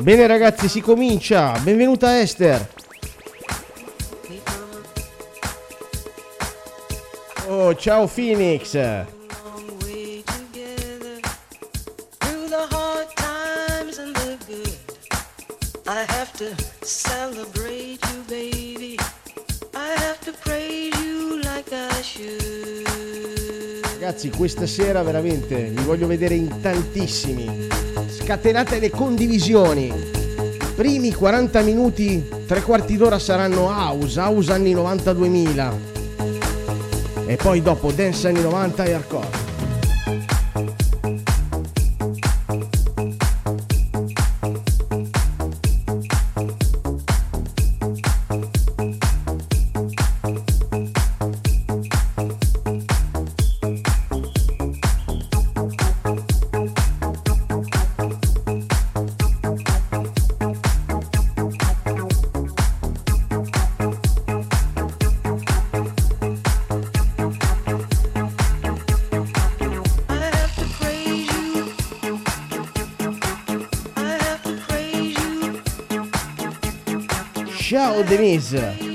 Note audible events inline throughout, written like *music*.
Bene ragazzi, si comincia. Benvenuta Esther. Oh, ciao Phoenix. Ragazzi, questa sera veramente vi voglio vedere in tantissimi. Scatenate le condivisioni. Primi 40 minuti, tre quarti d'ora saranno house, house anni 92.000. E poi dopo dance anni 90 e hardcore. Ciao Denise.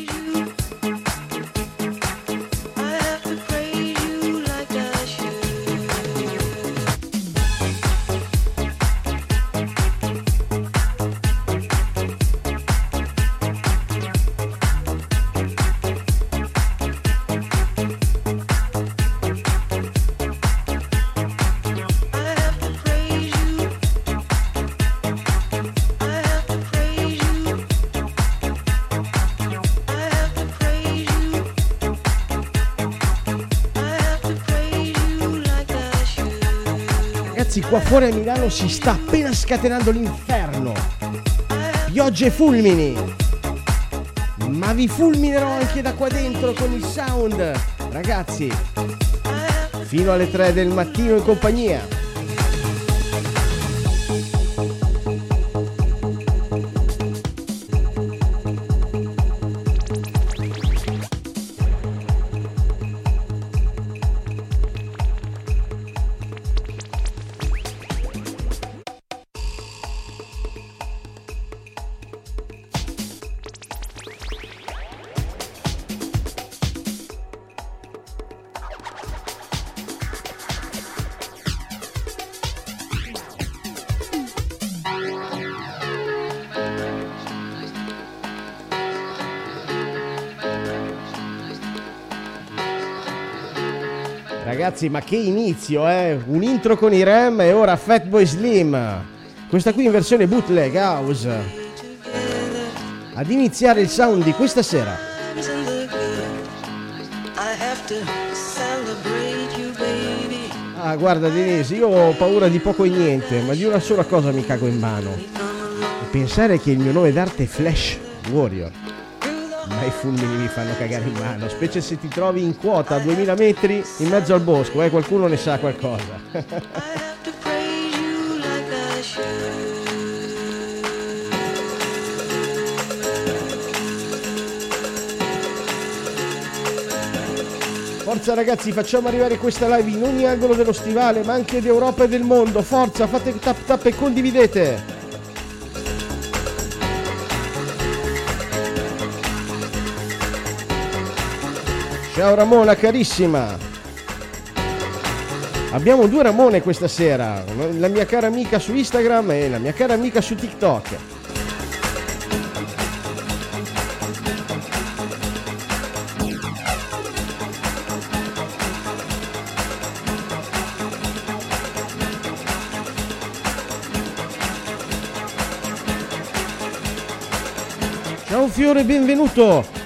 Fuori a Milano si sta appena scatenando l'inferno. Piogge e fulmini. Ma vi fulminerò anche da qua dentro con il sound. Ragazzi, fino alle 3 del mattino in compagnia. Ragazzi, ma che inizio, eh? Un intro con i Rem e ora Fatboy Slim. Questa qui in versione bootleg house. Ad iniziare il sound di questa sera. Ah, guarda Denise, io ho paura di poco e niente, ma di una sola cosa mi cago in mano. E pensare che il mio nome d'arte è Flash Warrior. Ma i fulmini mi fanno cagare in mano, specie se ti trovi in quota a 2000 metri in mezzo al bosco, eh, qualcuno ne sa qualcosa. *laughs* Forza ragazzi, facciamo arrivare questa live in ogni angolo dello stivale, ma anche d'Europa e del mondo. Forza, fate tap tap e condividete. Ciao Ramona carissima. Abbiamo due Ramone questa sera, la mia cara amica su Instagram e la mia cara amica su TikTok. Ciao Fiore, benvenuto!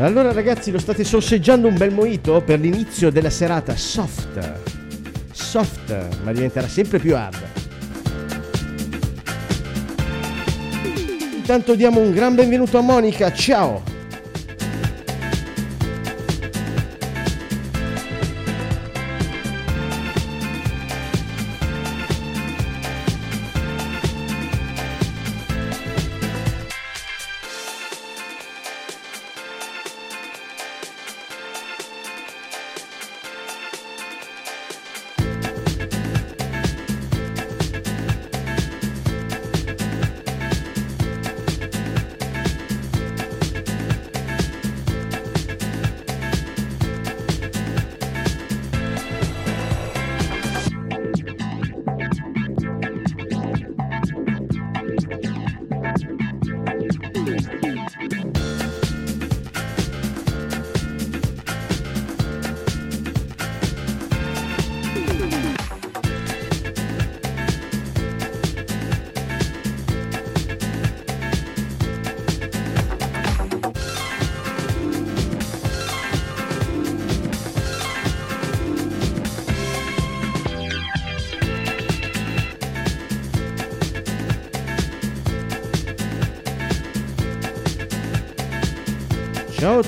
Allora ragazzi lo state sorseggiando un bel moito per l'inizio della serata soft. Soft, ma diventerà sempre più hard. Intanto diamo un gran benvenuto a Monica, ciao!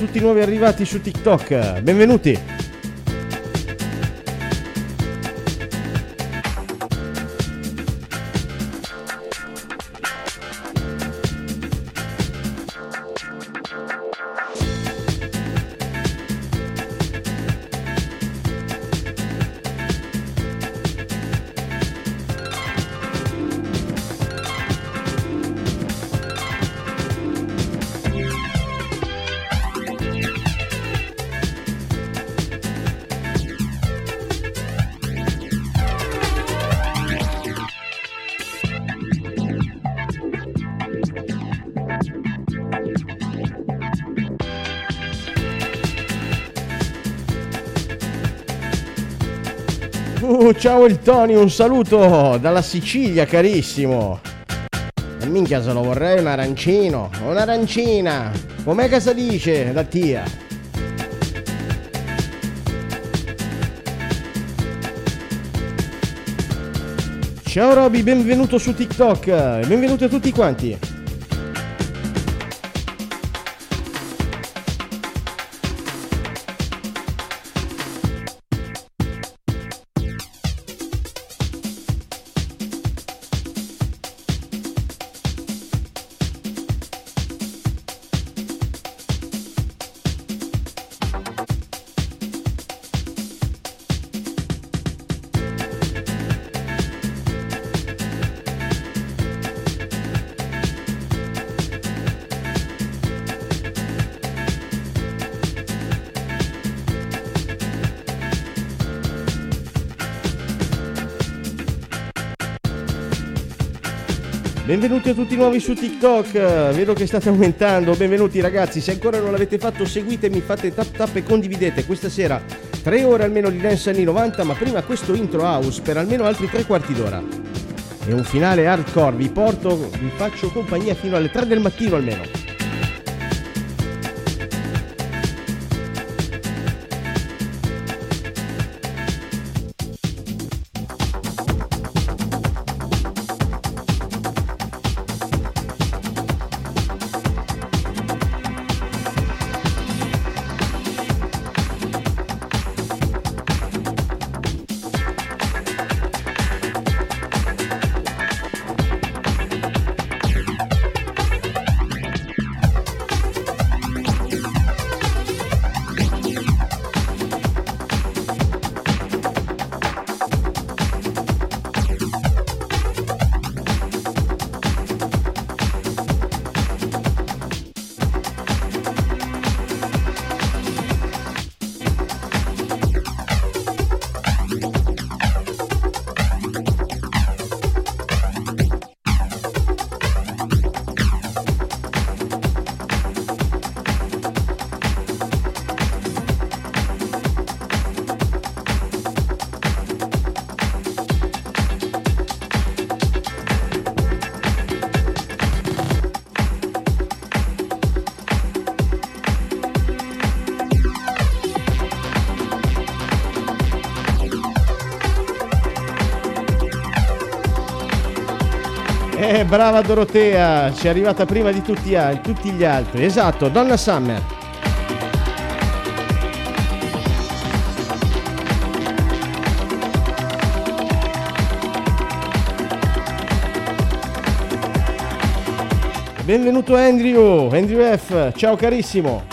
Tutti i nuovi arrivati su TikTok, benvenuti! Ciao il Tony, un saluto dalla Sicilia, carissimo. E minchia se lo vorrei un arancino, un'arancina. Com'è che si dice la tia? Ciao Roby, benvenuto su TikTok, benvenuti a tutti quanti. Benvenuti a tutti nuovi su TikTok, vedo che state aumentando, benvenuti ragazzi, se ancora non l'avete fatto seguitemi, fate tap tap e condividete. Questa sera 3 ore almeno di dance anni 90, ma prima questo intro house per almeno altri 3 quarti d'ora. E un finale hardcore, vi porto, vi faccio compagnia fino alle 3 del mattino almeno. Brava Dorotea, ci è arrivata prima di tutti, tutti gli altri. Esatto, Donna Summer. Benvenuto Andrew, Andrew F, ciao carissimo.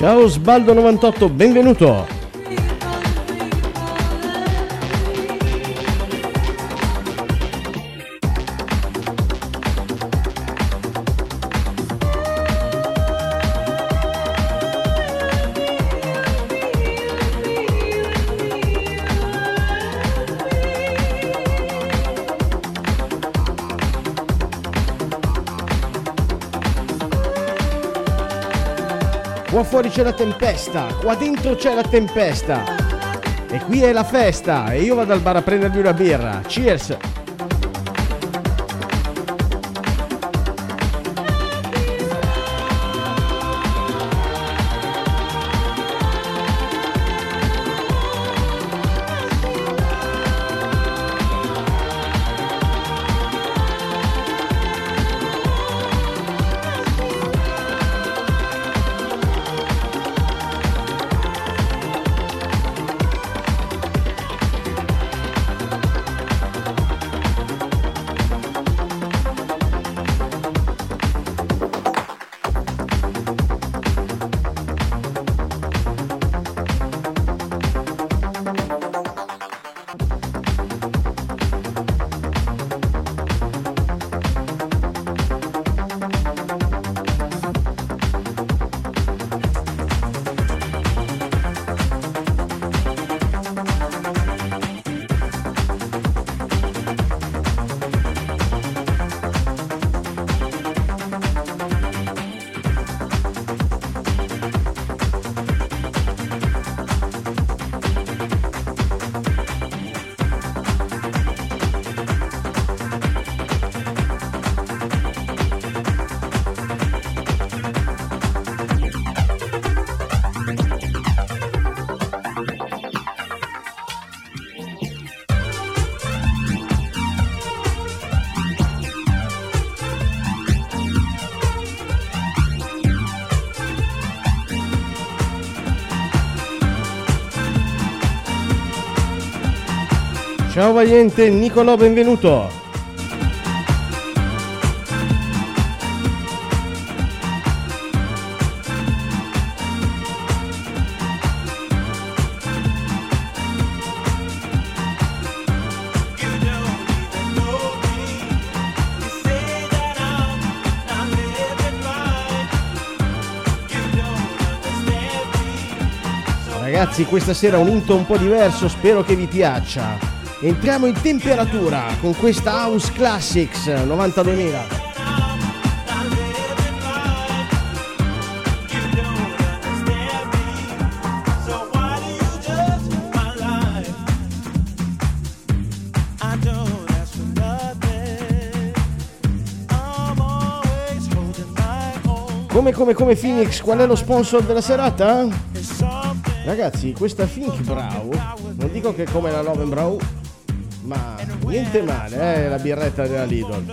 Ciao Sbaldo98, benvenuto! Fuori c'è la tempesta, qua dentro c'è la tempesta. E qui è la festa e io vado al bar a prendermi una birra. Cheers! Ciao Valiente, Nicolò, benvenuto. Ragazzi, questa sera un into un po' diverso, spero che vi piaccia. Entriamo in temperatura con questa House Classics 92.000. Come come come Phoenix, qual è lo sponsor della serata? Ragazzi, questa Think Brow, non dico che è come la Love Brow, ma niente male, eh, la birretta della Lidl.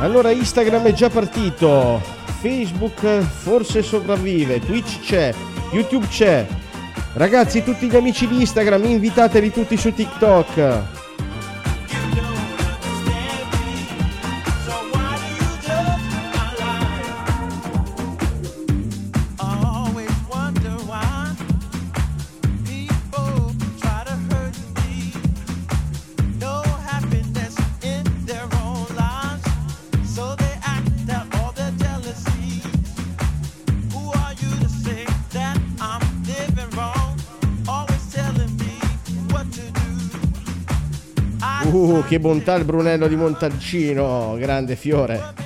Allora Instagram è già partito, Facebook forse sopravvive, Twitch c'è, YouTube c'è. Ragazzi, tutti gli amici di Instagram, invitateli tutti su TikTok. Che bontà il Brunello di Montalcino, grande fiore.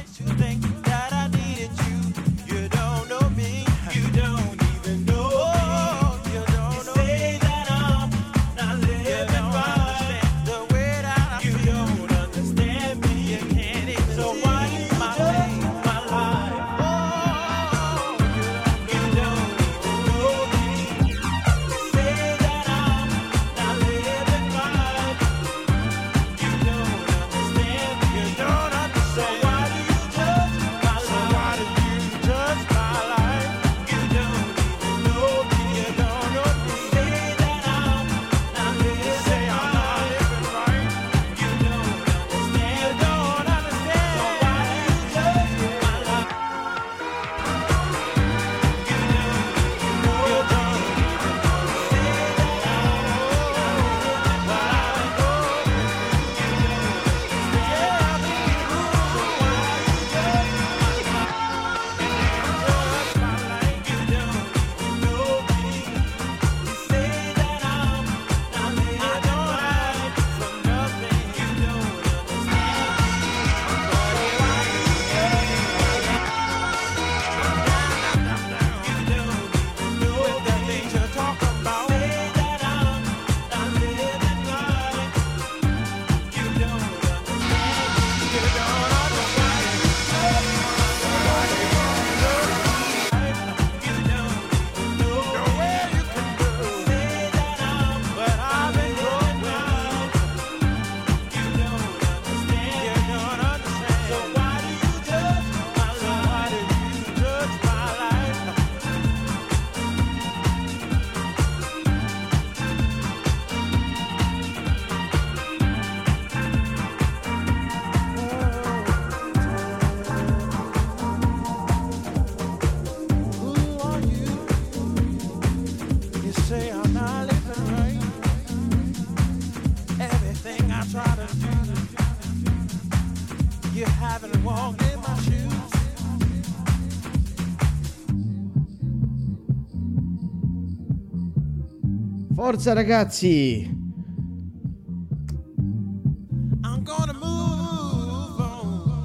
Forza ragazzi!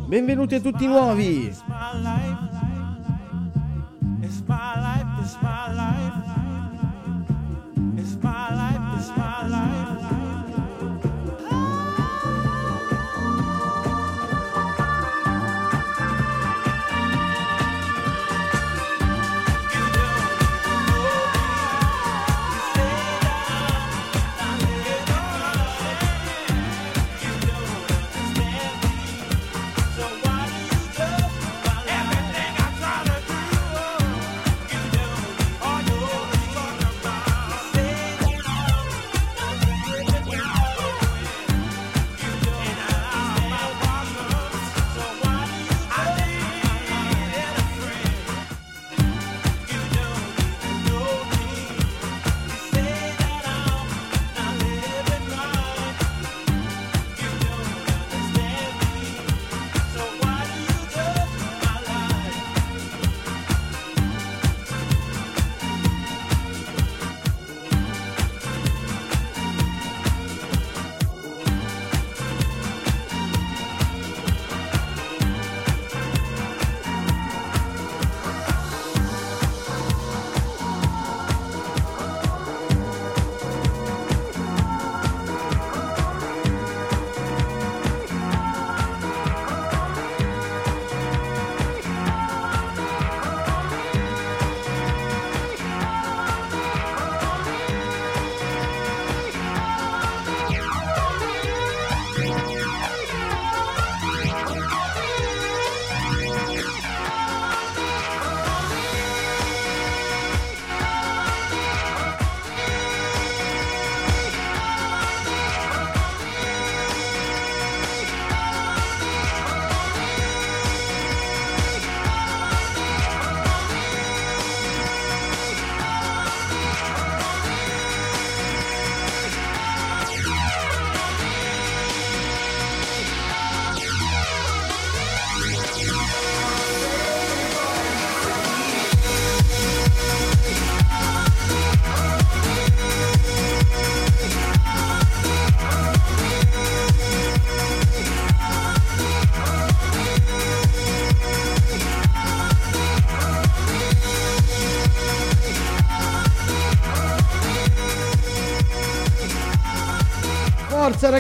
Benvenuti a tutti nuovi!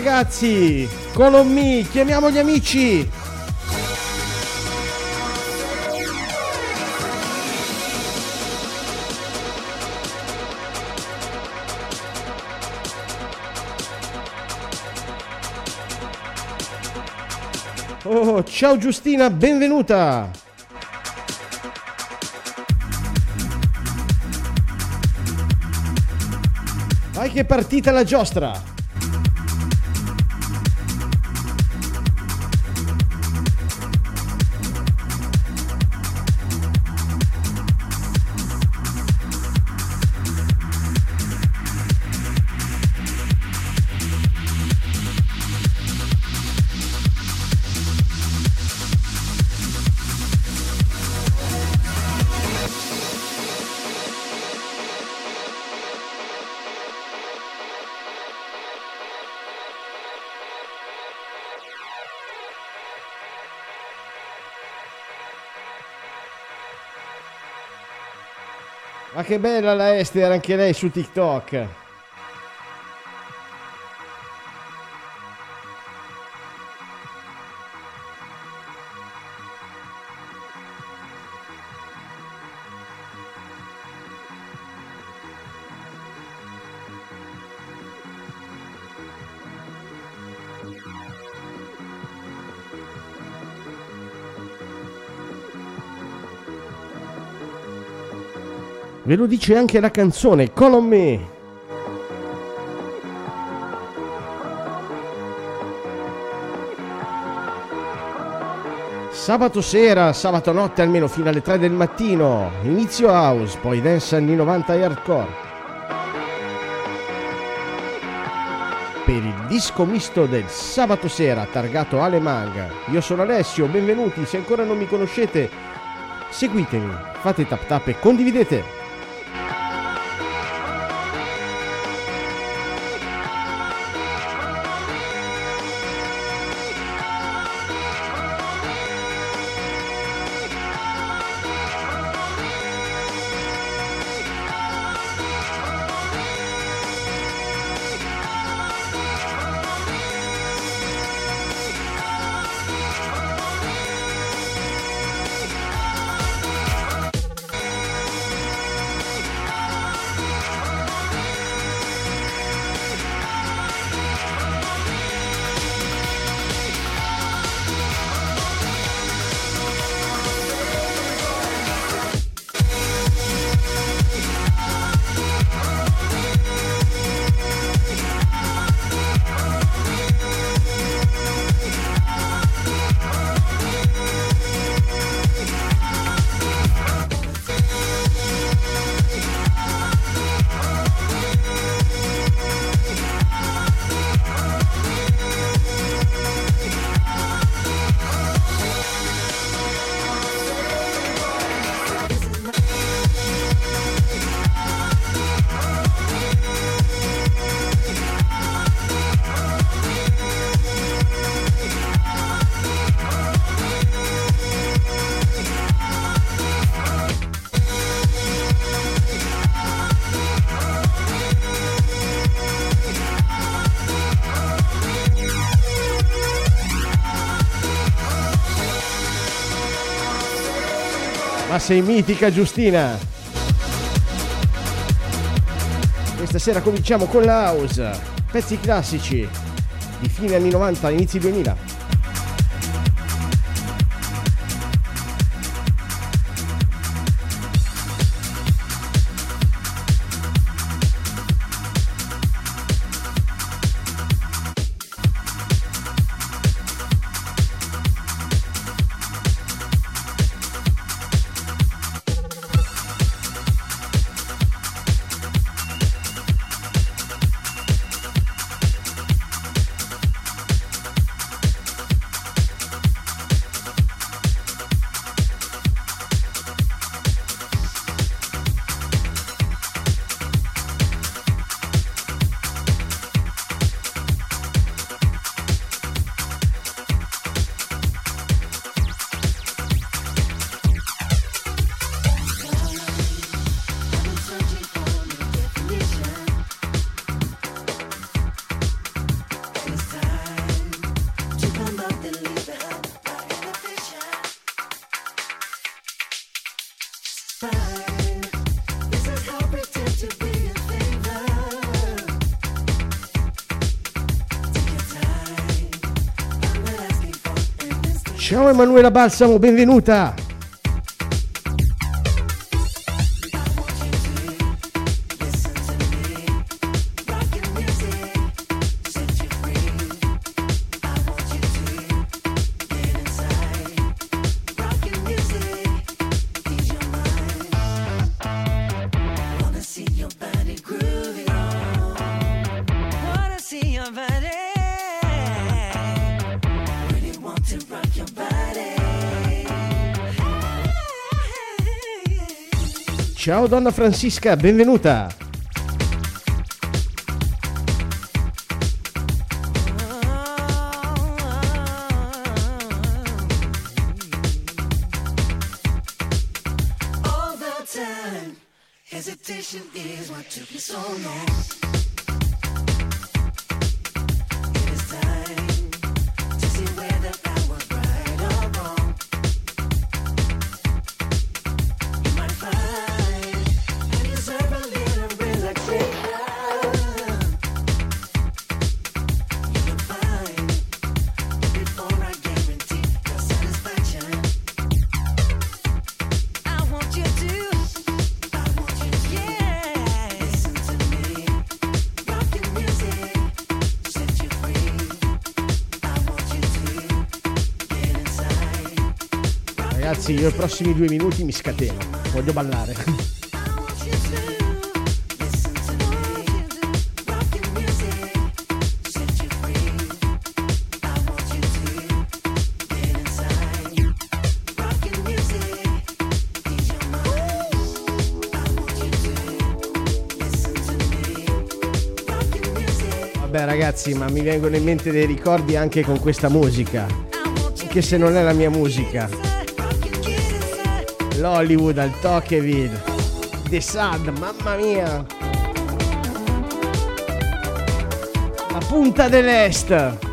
Ragazzi! Me, chiamiamo gli amici! Oh, ciao Giustina, benvenuta! Vai che partita la giostra! Che bella la Esther, anche lei su TikTok. Ve lo dice anche la canzone Call Me. Sabato sera, sabato notte almeno fino alle 3 del mattino, inizio house, poi dance anni 90 e hardcore. Per il disco misto del sabato sera targato Ale Manga. Io sono Alessio, benvenuti, se ancora non mi conoscete seguitemi, fate tap tap e condividete. Sei mitica Giustina. Questa sera cominciamo con la house, pezzi classici di fine anni 90, inizi 2000. Ciao Emanuela Balsamo, benvenuta! Ciao donna Francisca, benvenuta. Ragazzi, io i prossimi due minuti mi scateno. Voglio ballare. Vabbè ragazzi, ma mi vengono in mente dei ricordi anche con questa musica. Anche se non è la mia musica l'Hollywood al Tocqueville, The Sad, mamma mia. La punta dell'Est.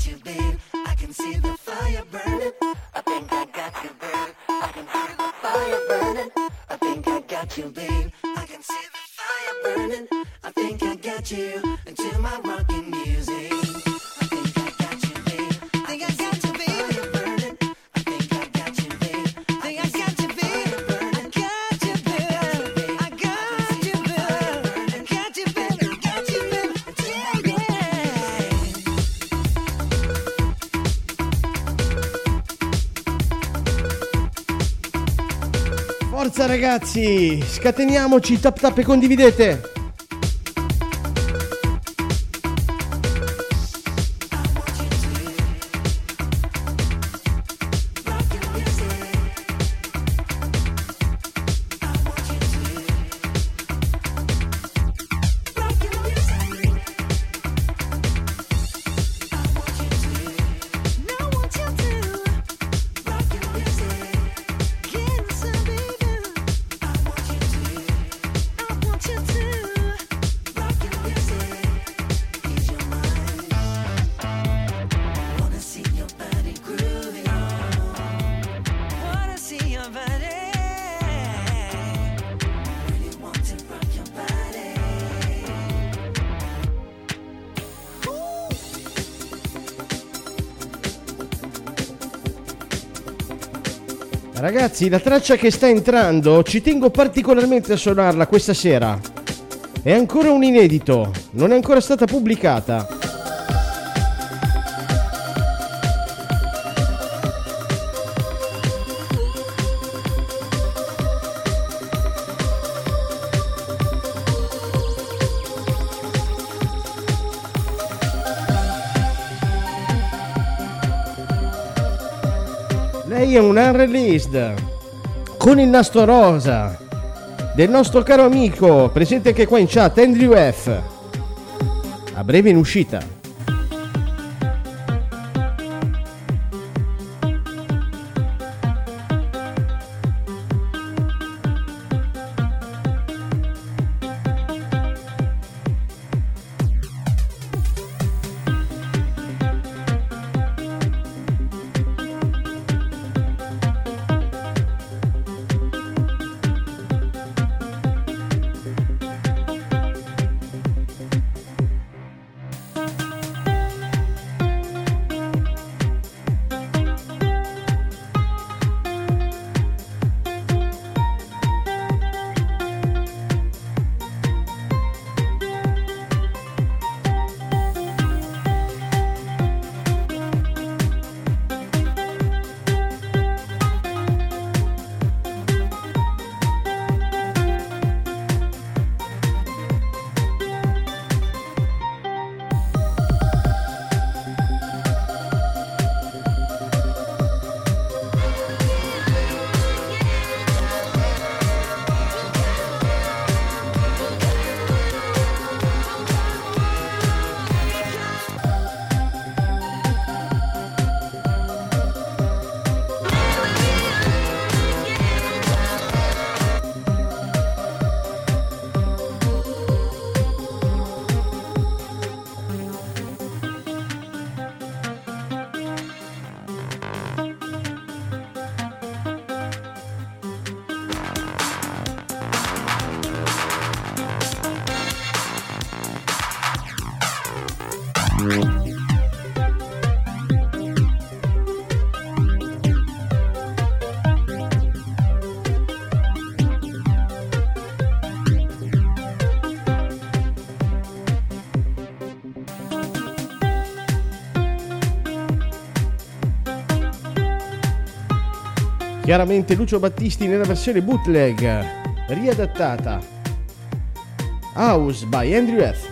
Forza ragazzi, scateniamoci, tap tap e condividete. Ragazzi, la traccia che sta entrando ci tengo particolarmente a suonarla questa sera. È ancora un inedito, non è ancora stata pubblicata. Un unreleased con il nastro rosa del nostro caro amico presente anche qua in chat Andrew F. A breve in uscita. Chiaramente Lucio Battisti nella versione bootleg, riadattata. House by Andrew F.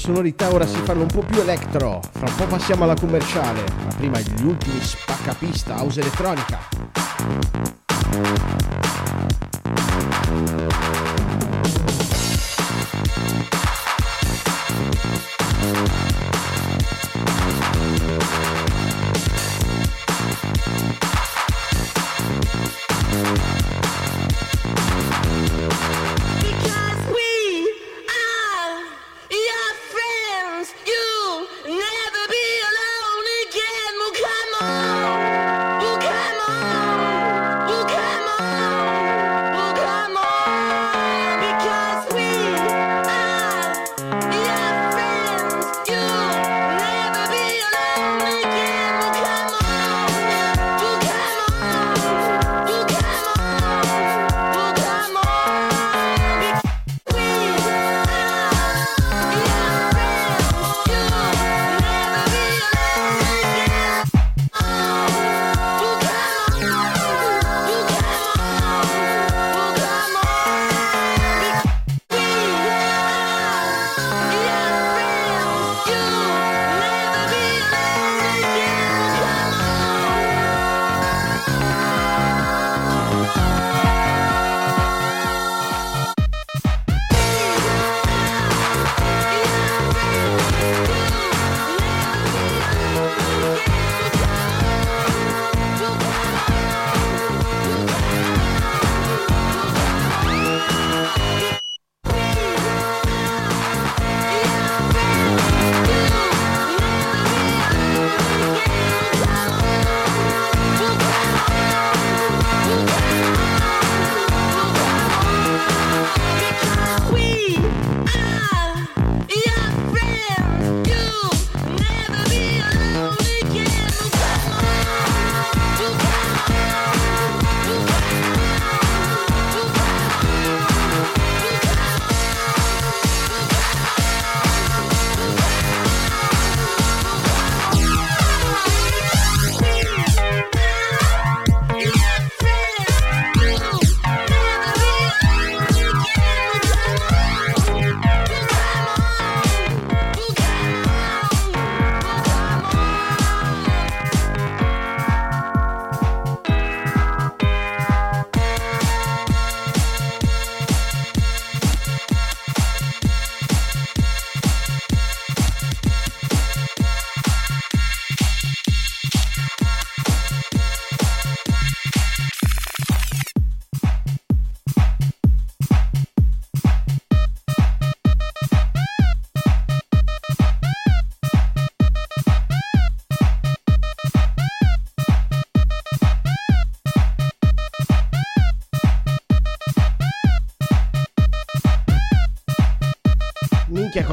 sonorità ora si fanno un po' più electro. Fra un po' passiamo alla commerciale, ma prima gli ultimi spaccapista house elettronica.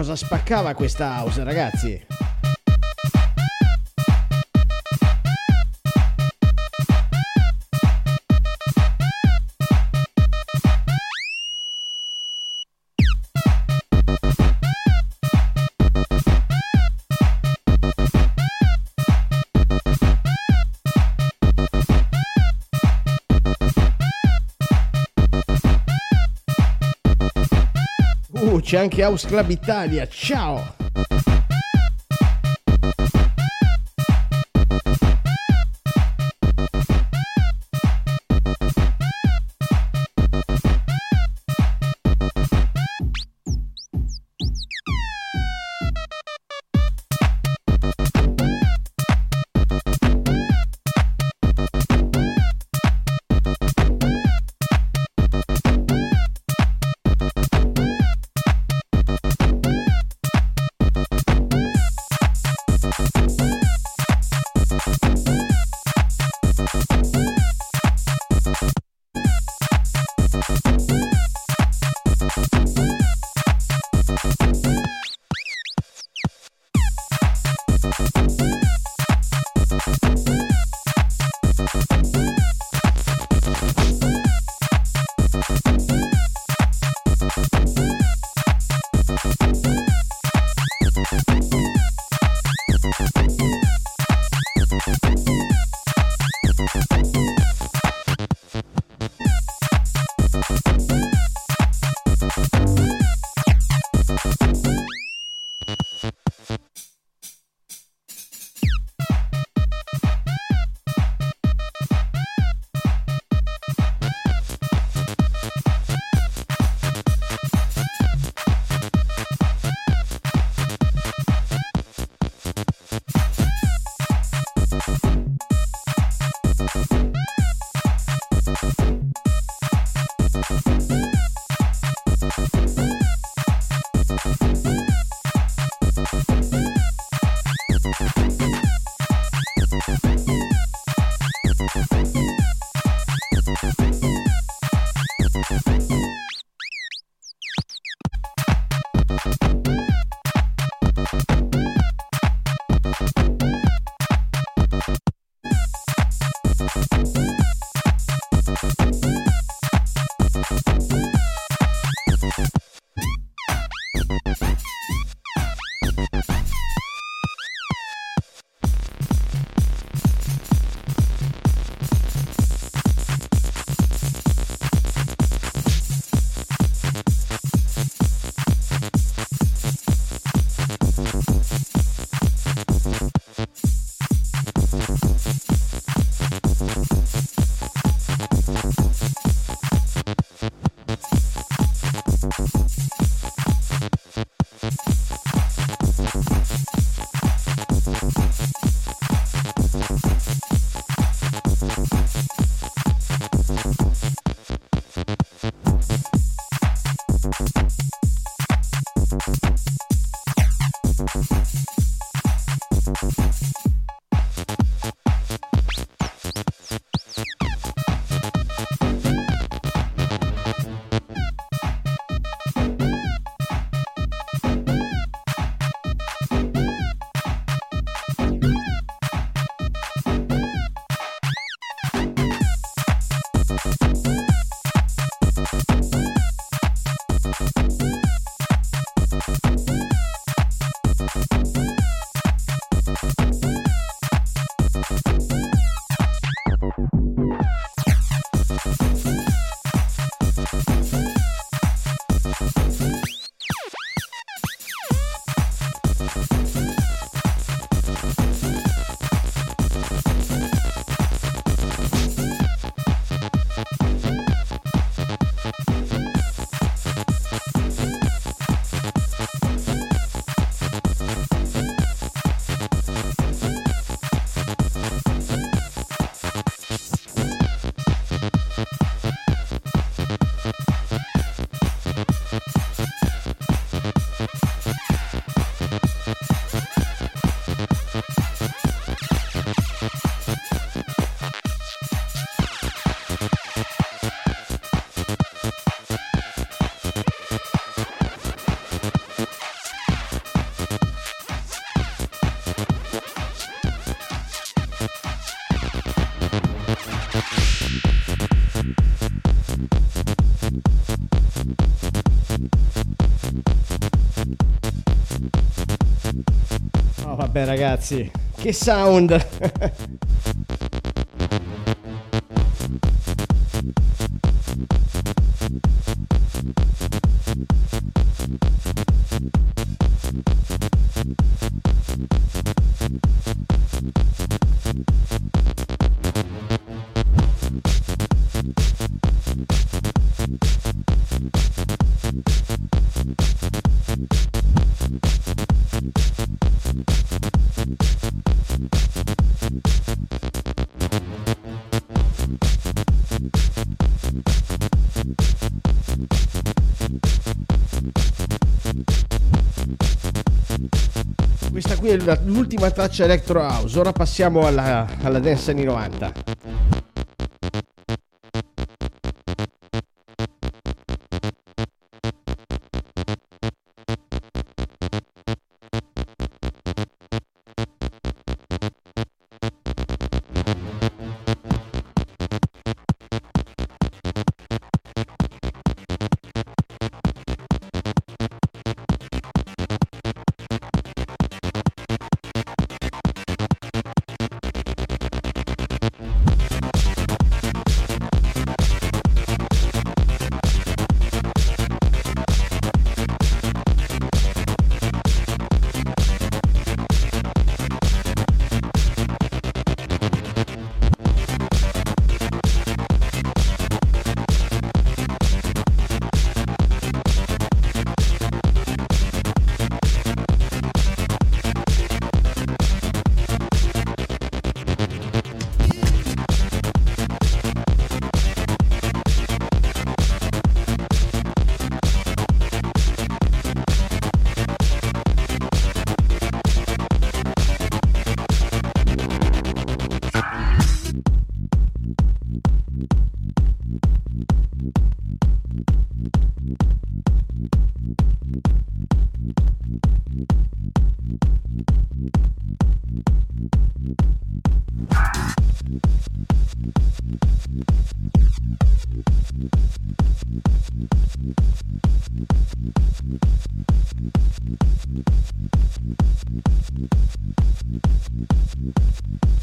Cosa spaccava questa house, ragazzi. C'è anche House Club Italia. Ciao! Vabbè ragazzi, che sound! L'ultima traccia Electro House, ora passiamo alla, alla dance anni 90.